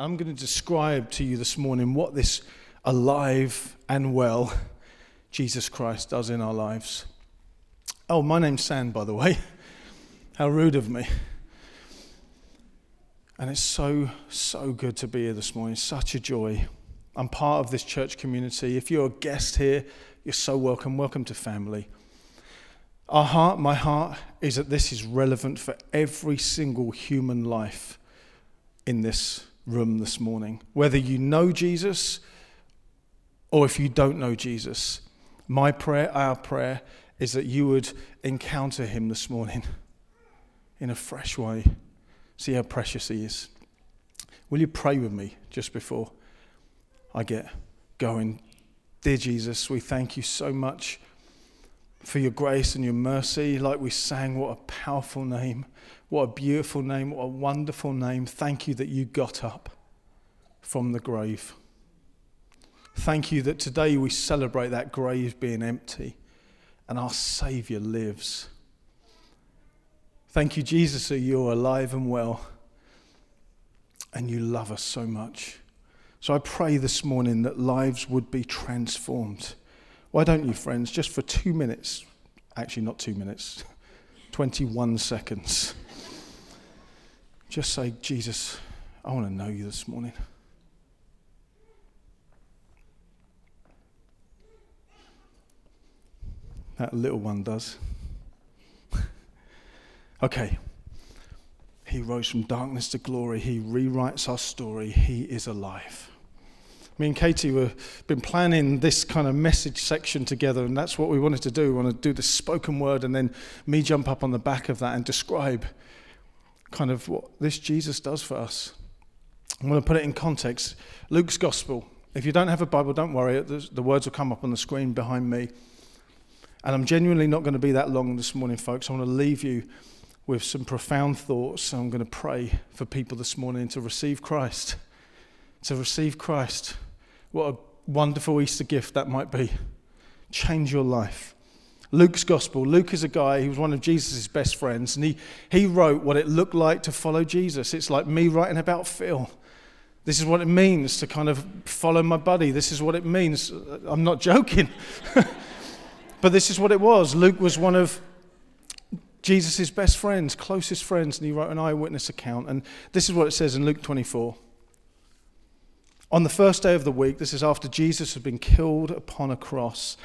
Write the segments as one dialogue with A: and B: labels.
A: I'm going to describe to you this morning what this alive and well Jesus Christ does in our lives. Oh, my name's Sam, by the way. How rude of me. And it's so, so good to be here this morning. Such a joy. I'm part of this church community. If you're a guest here, you're so welcome. Welcome to family. Our heart, my heart, is that this is relevant for every single human life in this room this morning. Whether you know Jesus or if you don't know Jesus, my prayer, our prayer, is that you would encounter him this morning in a fresh way. See how precious he is. Will you pray with me just before I get going? Dear Jesus, we thank you so much for your grace and your mercy. Like we sang, what a powerful name, what a beautiful name, what a wonderful name. Thank you that you got up from the grave. Thank you that today we celebrate that grave being empty and our Saviour lives. Thank you, Jesus, that you're alive and well and you love us so much. So I pray this morning that lives would be transformed why don't you, friends, just for two minutes, actually, not two minutes, 21 seconds, just say, Jesus, I want to know you this morning. That little one does. okay. He rose from darkness to glory. He rewrites our story. He is alive me and Katie were been planning this kind of message section together, and that's what we wanted to do. We want to do the spoken word, and then me jump up on the back of that and describe kind of what this Jesus does for us. I'm going to put it in context. Luke's gospel. If you don't have a Bible, don't worry. The words will come up on the screen behind me. And I'm genuinely not going to be that long this morning, folks. I want to leave you with some profound thoughts. I'm going to pray for people this morning to receive Christ. To receive Christ. What a wonderful Easter gift that might be. Change your life. Luke's gospel. Luke is a guy, he was one of Jesus' best friends, and he, he wrote what it looked like to follow Jesus. It's like me writing about Phil. This is what it means to kind of follow my buddy. This is what it means. Uh, I'm not joking. but this is what it was. Luke was one of Jesus' best friends, closest friends, and he wrote an eyewitness account. And this is what it says in Luke 24. On the first day of the week, this is after Jesus had been killed upon a cross.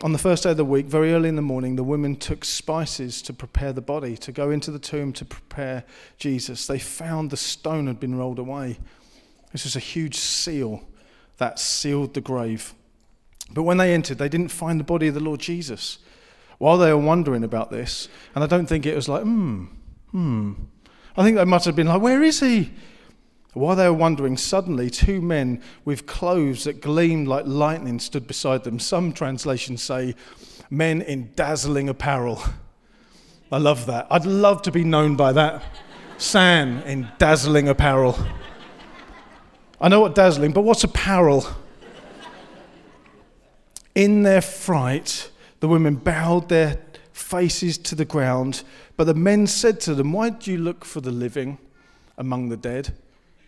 A: On the first day of the week, very early in the morning, the women took spices to prepare the body, to go into the tomb to prepare Jesus. They found the stone had been rolled away. This was a huge seal that sealed the grave. But when they entered, they didn't find the body of the Lord Jesus. While they were wondering about this, and I don't think it was like, hmm, hmm. I think they must have been like, where is he? While they were wondering, suddenly two men with clothes that gleamed like lightning stood beside them. Some translations say, men in dazzling apparel. I love that. I'd love to be known by that. Sam in dazzling apparel. I know what dazzling, but what's apparel? In their fright, the women bowed their faces to the ground, but the men said to them, Why do you look for the living among the dead?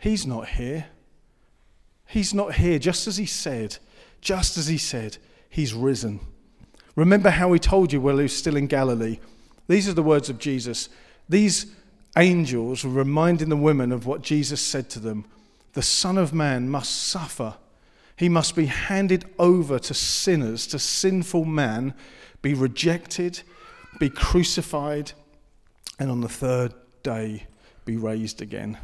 A: He's not here. He's not here, just as he said, just as he said, he's risen. Remember how he told you while he was still in Galilee. These are the words of Jesus. These angels were reminding the women of what Jesus said to them The Son of Man must suffer. He must be handed over to sinners, to sinful man, be rejected, be crucified, and on the third day be raised again.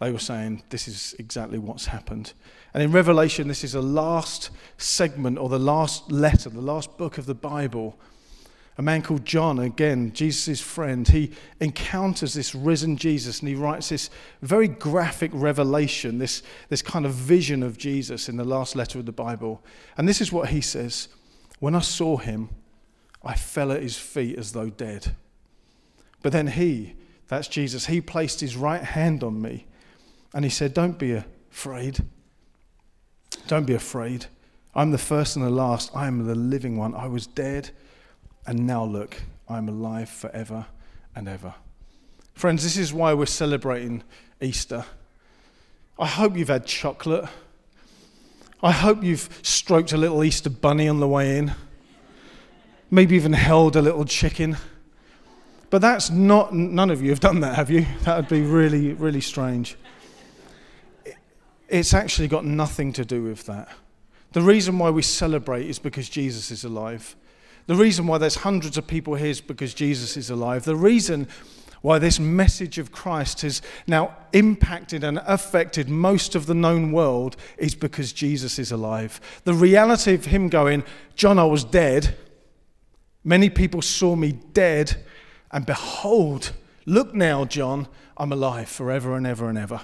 A: They were saying this is exactly what's happened. And in Revelation, this is the last segment or the last letter, the last book of the Bible. A man called John, again, Jesus' friend, he encounters this risen Jesus and he writes this very graphic revelation, this, this kind of vision of Jesus in the last letter of the Bible. And this is what he says When I saw him, I fell at his feet as though dead. But then he, that's Jesus, he placed his right hand on me and he said, Don't be afraid. Don't be afraid. I'm the first and the last. I am the living one. I was dead, and now look, I'm alive forever and ever. Friends, this is why we're celebrating Easter. I hope you've had chocolate. I hope you've stroked a little Easter bunny on the way in. Maybe even held a little chicken. But that's not, none of you have done that, have you? That would be really, really strange. It's actually got nothing to do with that. The reason why we celebrate is because Jesus is alive. The reason why there's hundreds of people here is because Jesus is alive. The reason why this message of Christ has now impacted and affected most of the known world is because Jesus is alive. The reality of him going, John, I was dead. Many people saw me dead, and behold, look now, John, I'm alive forever and ever and ever.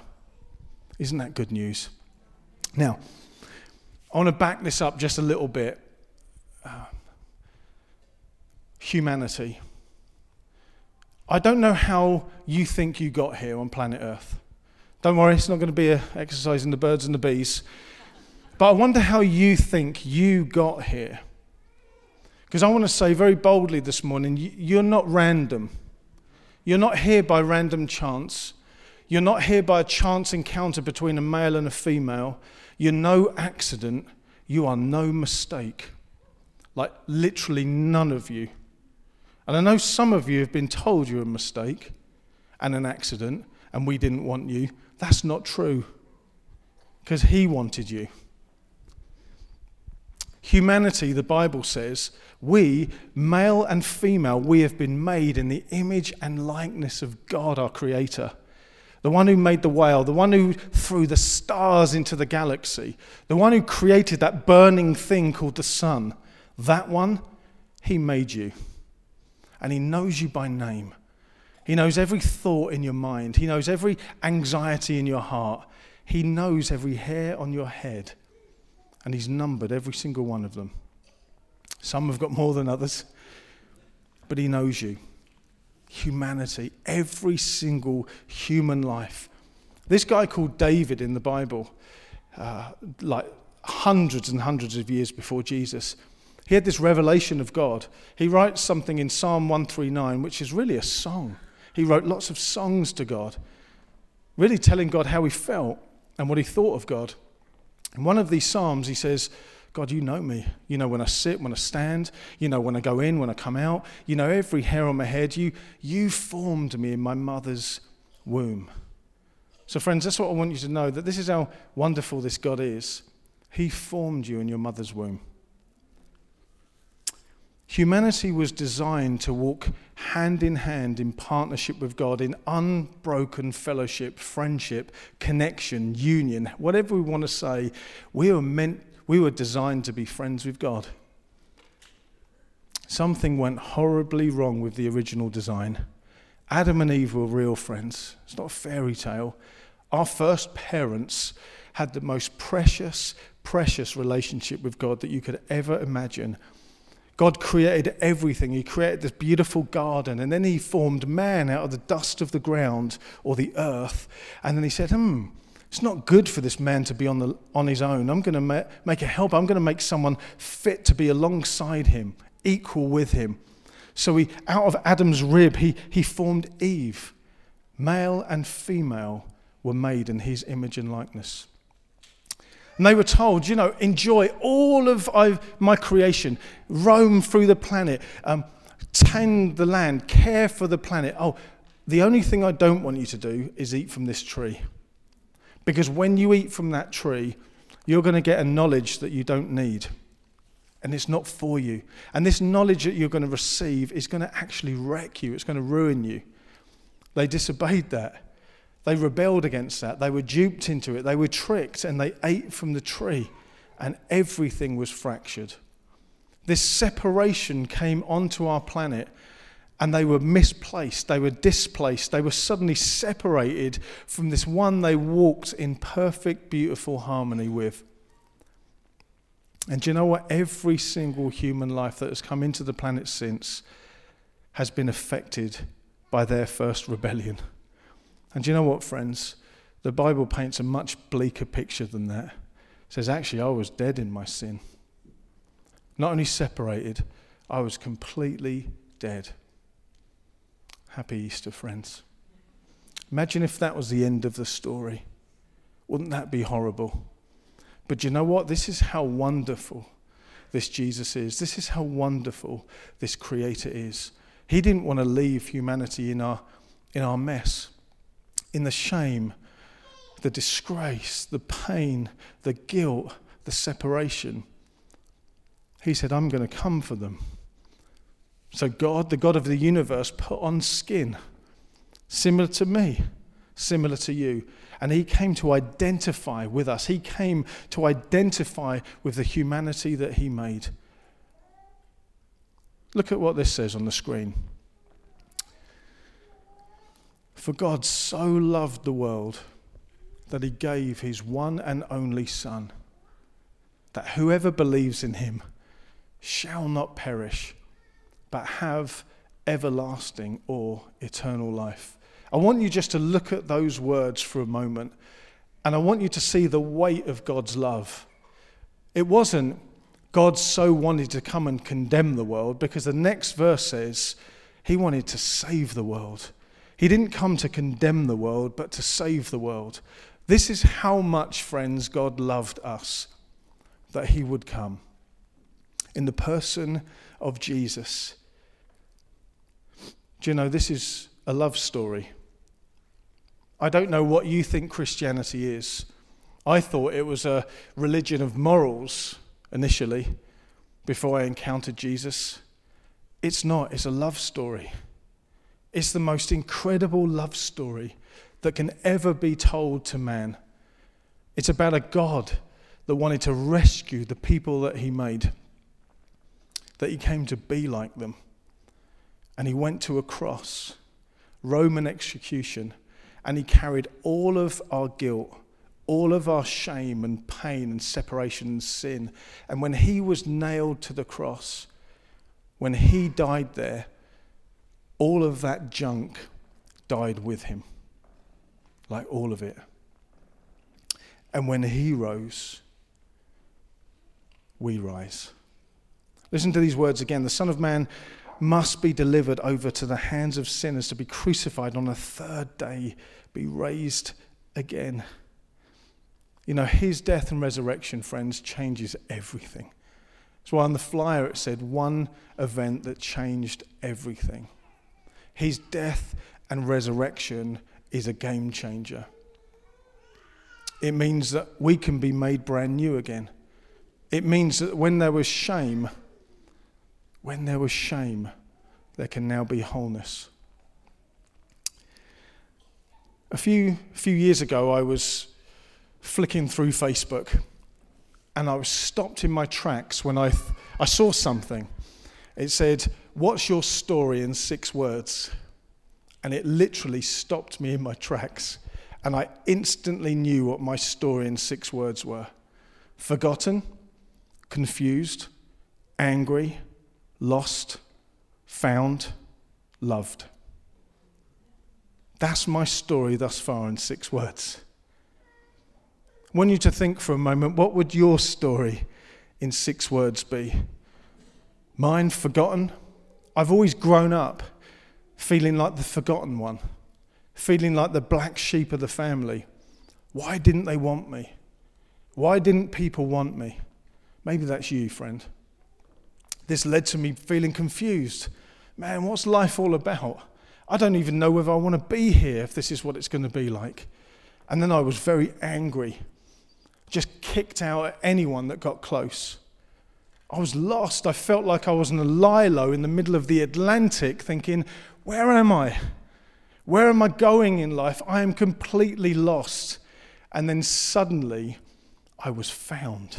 A: Isn't that good news? Now, I want to back this up just a little bit. Uh, humanity. I don't know how you think you got here on planet Earth. Don't worry, it's not going to be an exercise in the birds and the bees. But I wonder how you think you got here. Because I want to say very boldly this morning you're not random. You're not here by random chance. You're not here by a chance encounter between a male and a female. You're no accident. You are no mistake. Like literally none of you. And I know some of you have been told you're a mistake and an accident and we didn't want you. That's not true. Because He wanted you. Humanity, the Bible says, we, male and female, we have been made in the image and likeness of God, our Creator the one who made the whale, the one who threw the stars into the galaxy, the one who created that burning thing called the sun, that one, he made you. And he knows you by name. He knows every thought in your mind, he knows every anxiety in your heart, he knows every hair on your head, and he's numbered every single one of them. Some have got more than others, but he knows you humanity, every single human life. This guy called David in the Bible, uh, like hundreds and hundreds of years before Jesus, he had this revelation of God. He writes something in Psalm 139, which is really a song. He wrote lots of songs to God, really telling God how he felt and what he thought of God. In one of these Psalms, he says, God, you know me. You know when I sit, when I stand. You know when I go in, when I come out. You know every hair on my head. You, you formed me in my mother's womb. So, friends, that's what I want you to know that this is how wonderful this God is. He formed you in your mother's womb. Humanity was designed to walk hand in hand in partnership with God, in unbroken fellowship, friendship, connection, union, whatever we want to say. We are meant we were designed to be friends with God. Something went horribly wrong with the original design. Adam and Eve were real friends. It's not a fairy tale. Our first parents had the most precious, precious relationship with God that you could ever imagine. God created everything. He created this beautiful garden, and then He formed man out of the dust of the ground or the earth. And then He said, Hmm, it's not good for this man to be on, the, on his own. I'm going to ma- make a help. I'm going to make someone fit to be alongside him, equal with him. So he, out of Adam's rib, he, he formed Eve. Male and female were made in his image and likeness. And they were told, you know, enjoy all of my creation, roam through the planet, um, tend the land, care for the planet. Oh, the only thing I don't want you to do is eat from this tree. Because when you eat from that tree, you're going to get a knowledge that you don't need. And it's not for you. And this knowledge that you're going to receive is going to actually wreck you, it's going to ruin you. They disobeyed that. They rebelled against that. They were duped into it. They were tricked and they ate from the tree, and everything was fractured. This separation came onto our planet and they were misplaced, they were displaced, they were suddenly separated from this one they walked in perfect, beautiful harmony with. And do you know what? Every single human life that has come into the planet since has been affected by their first rebellion. And do you know what, friends? The Bible paints a much bleaker picture than that. It says, actually, I was dead in my sin. Not only separated, I was completely dead. Happy Easter, friends. Imagine if that was the end of the story. Wouldn't that be horrible? But you know what? This is how wonderful this Jesus is. This is how wonderful this Creator is. He didn't want to leave humanity in our, in our mess, in the shame, the disgrace, the pain, the guilt, the separation. He said, I'm going to come for them. So, God, the God of the universe, put on skin, similar to me, similar to you. And He came to identify with us. He came to identify with the humanity that He made. Look at what this says on the screen. For God so loved the world that He gave His one and only Son, that whoever believes in Him shall not perish but have everlasting or eternal life. I want you just to look at those words for a moment, and I want you to see the weight of God's love. It wasn't God so wanted to come and condemn the world, because the next verse says he wanted to save the world. He didn't come to condemn the world, but to save the world. This is how much, friends, God loved us, that he would come. In the person of Jesus, do you know, this is a love story. I don't know what you think Christianity is. I thought it was a religion of morals initially before I encountered Jesus. It's not, it's a love story. It's the most incredible love story that can ever be told to man. It's about a God that wanted to rescue the people that he made, that he came to be like them and he went to a cross, Roman execution, and he carried all of our guilt, all of our shame and pain and separation and sin. And when he was nailed to the cross, when he died there, all of that junk died with him, like all of it. And when he rose, we rise. Listen to these words again. The Son of Man must be delivered over to the hands of sinners to be crucified on the third day, be raised again. You know, his death and resurrection, friends, changes everything. That's why on the flyer it said one event that changed everything. His death and resurrection is a game changer. It means that we can be made brand new again. It means that when there was shame, when there was shame, there can now be wholeness. A few, few years ago, I was flicking through Facebook and I was stopped in my tracks when I, th- I saw something. It said, What's your story in six words? And it literally stopped me in my tracks. And I instantly knew what my story in six words were forgotten, confused, angry, lost, found, loved. That's my story thus far in six words. I want you to think for a moment what would your story in six words be? Mine, forgotten. I've always grown up feeling like the forgotten one, feeling like the black sheep of the family. Why didn't they want me? Why didn't people want me? Maybe that's you, friend. This led to me feeling confused. Man, what's life all about? I don't even know whether I want to be here if this is what it's going to be like. And then I was very angry, just kicked out at anyone that got close. I was lost. I felt like I was in a lilo in the middle of the Atlantic, thinking, Where am I? Where am I going in life? I am completely lost. And then suddenly, I was found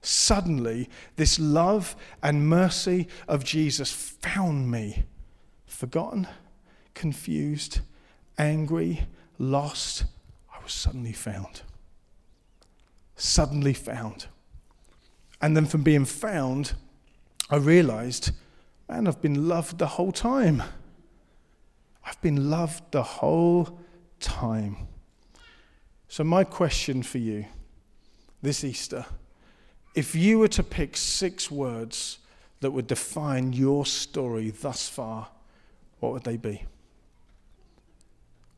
A: suddenly this love and mercy of Jesus found me. Forgotten, confused, angry, lost, I was suddenly found. Suddenly found. And then from being found, I realized, man, I've been loved the whole time. I've been loved the whole time. So, my question for you this Easter if you were to pick six words that would define your story thus far, what would they be?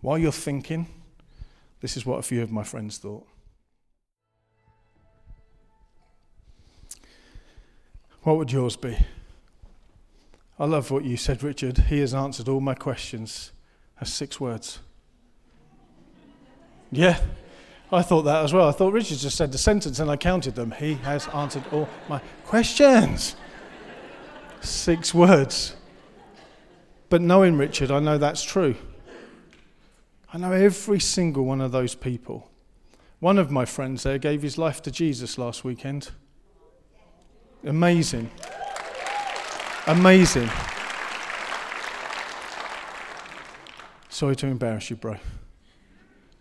A: While you're thinking, This is what a few of my friends thought. What would yours be? I love what you said, Richard. He has answered all my questions. That's six words. Yeah, I thought that as well. I thought Richard just said the sentence and I counted them. He has answered all my questions. Six words. But knowing Richard, I know that's true. I know every single one of those people. One of my friends there gave his life to Jesus last weekend. Amazing. Amazing. Sorry to embarrass you, bro.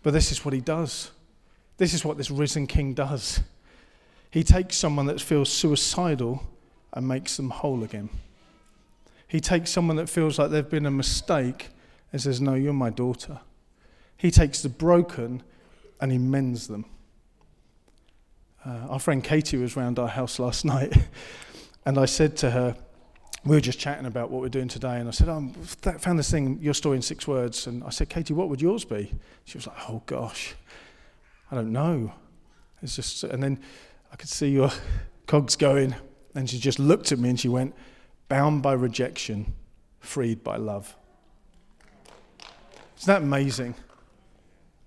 A: But this is what he does. This is what this risen king does. He takes someone that feels suicidal and makes them whole again. He takes someone that feels like they've been a mistake and says, No, you're my daughter. He takes the broken and he mends them. Uh, our friend Katie was round our house last night, and I said to her, we were just chatting about what we're doing today, and I said, oh, I found this thing, your story in six words. And I said, Katie, what would yours be? She was like, oh gosh, I don't know. It's just, and then I could see your cogs going, and she just looked at me and she went, bound by rejection, freed by love. Isn't that amazing?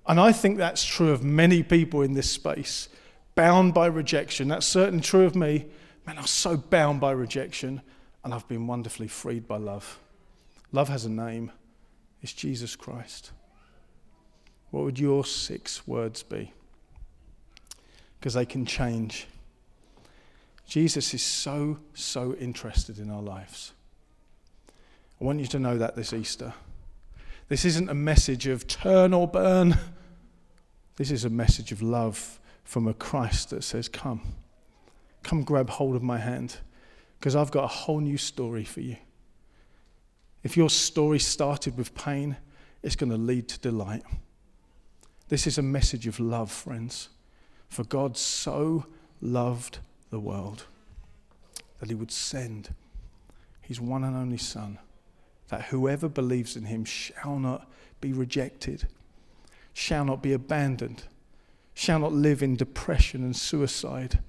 A: And I think that's true of many people in this space. Bound by rejection. That's certainly true of me. Man, I was so bound by rejection, and I've been wonderfully freed by love. Love has a name it's Jesus Christ. What would your six words be? Because they can change. Jesus is so, so interested in our lives. I want you to know that this Easter. This isn't a message of turn or burn. This is a message of love from a Christ that says, Come, come grab hold of my hand, because I've got a whole new story for you. If your story started with pain, it's going to lead to delight. This is a message of love, friends. For God so loved the world that he would send his one and only Son that whoever believes in him shall not be rejected, shall not be abandoned, shall not live in depression and suicide,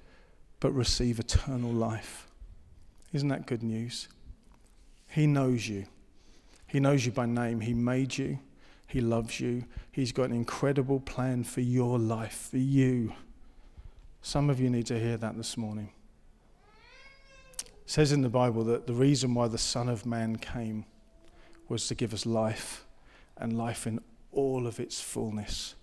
A: but receive eternal life. Isn't that good news? He knows you. He knows you by name. He made you. He loves you. He's got an incredible plan for your life, for you. Some of you need to hear that this morning. It says in the Bible that the reason why the Son of Man came was to give us life and life in all of its fullness.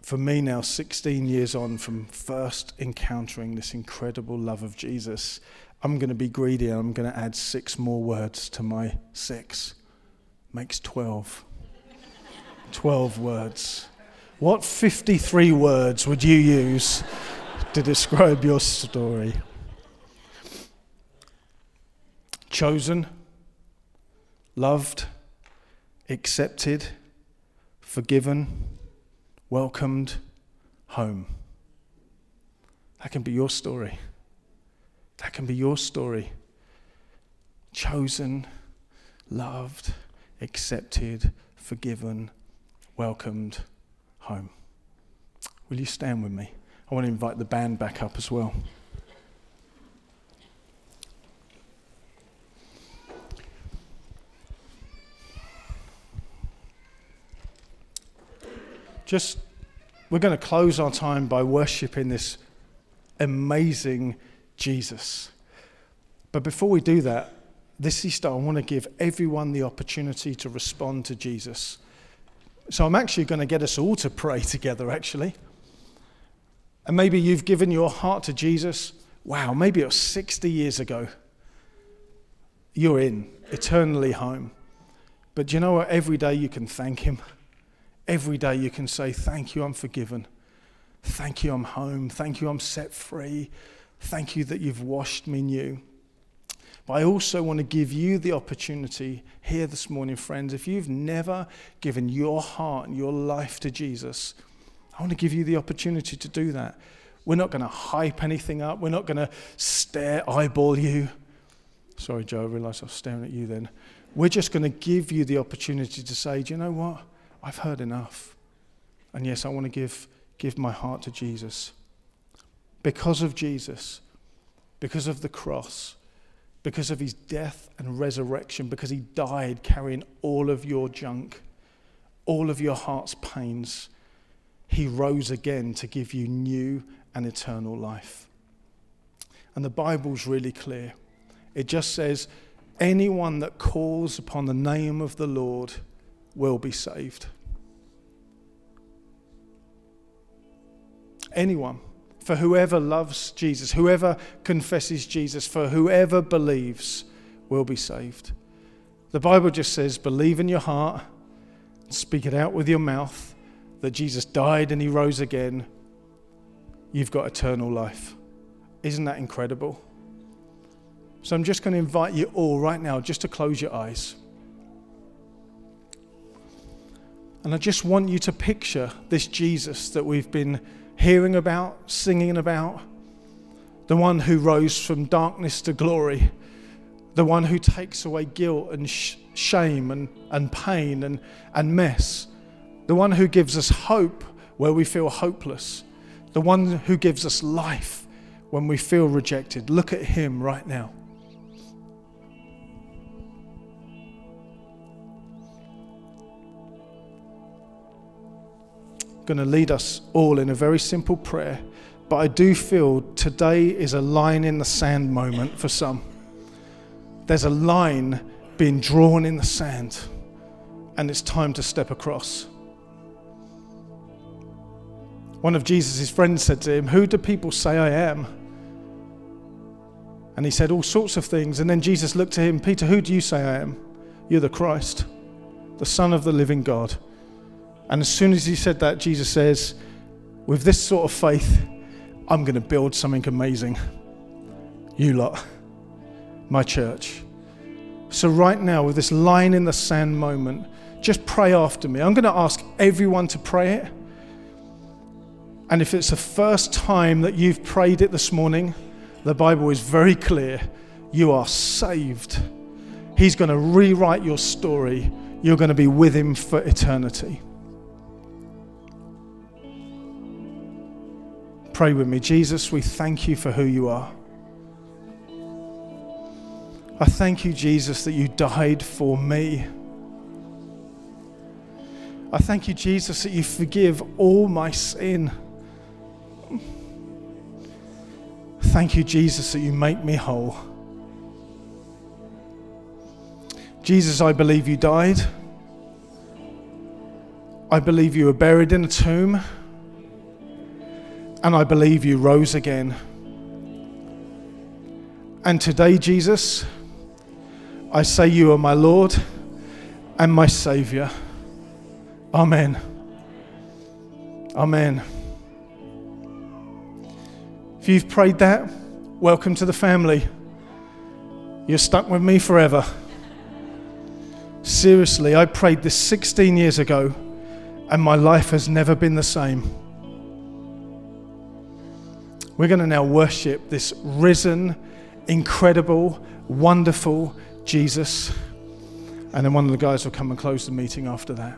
A: For me now, 16 years on from first encountering this incredible love of Jesus, I'm going to be greedy and I'm going to add six more words to my six. Makes 12. 12 words. What 53 words would you use to describe your story? chosen, loved, accepted, forgiven, welcomed, home. That can be your story. That can be your story. Chosen, loved, accepted, forgiven, welcomed, home. Will you stand with me? I want to invite the band back up as well. just we're going to close our time by worshiping this amazing Jesus. But before we do that, this Easter, I want to give everyone the opportunity to respond to Jesus. So I'm actually going to get us all to pray together, actually. And maybe you've given your heart to Jesus. Wow, maybe it was 60 years ago. You're in, eternally home. But you know what? Every day you can thank Him. Every day you can say, Thank you, I'm forgiven. Thank you, I'm home. Thank you, I'm set free. Thank you that you've washed me new. But I also want to give you the opportunity here this morning, friends. If you've never given your heart and your life to Jesus, I want to give you the opportunity to do that. We're not going to hype anything up, we're not going to stare, eyeball you. Sorry, Joe, I realised I was staring at you then. We're just going to give you the opportunity to say, do you know what? I've heard enough. And yes, I want to give, give my heart to Jesus. Because of Jesus, because of the cross, because of his death and resurrection, because he died carrying all of your junk, all of your heart's pains, he rose again to give you new and eternal life. And the Bible's really clear. It just says, anyone that calls upon the name of the Lord will be saved. Anyone. For whoever loves Jesus, whoever confesses Jesus, for whoever believes will be saved. The Bible just says, believe in your heart, speak it out with your mouth that Jesus died and he rose again. You've got eternal life. Isn't that incredible? So I'm just going to invite you all right now just to close your eyes. And I just want you to picture this Jesus that we've been hearing about, singing about, the one who rose from darkness to glory, the one who takes away guilt and sh- shame and, and pain and, and mess, the one who gives us hope where we feel hopeless, the one who gives us life when we feel rejected. Look at him right now. Going to lead us all in a very simple prayer. But I do feel today is a line in the sand moment for some. There's a line being drawn in the sand, and it's time to step across. One of Jesus' friends said to him, Who do people say I am? And he said all sorts of things. And then Jesus looked to him, Peter, who do you say I am? You're the Christ, the Son of the living God. And as soon as he said that, Jesus says, With this sort of faith, I'm going to build something amazing. You lot, my church. So, right now, with this line in the sand moment, just pray after me. I'm going to ask everyone to pray it. And if it's the first time that you've prayed it this morning, the Bible is very clear. You are saved. He's going to rewrite your story. You're going to be with Him for eternity. Pray with me. Jesus, we thank you for who you are. I thank you, Jesus, that you died for me. I thank you, Jesus, that you forgive all my sin. Thank you, Jesus, that you make me whole. Jesus, I believe you died. I believe you were buried in a tomb. And I believe you rose again. And today, Jesus, I say you are my Lord and my Savior. Amen. Amen. If you've prayed that, welcome to the family. You're stuck with me forever. Seriously, I prayed this 16 years ago, and my life has never been the same. We're going to now worship this risen, incredible, wonderful Jesus. And then one of the guys will come and close the meeting after that.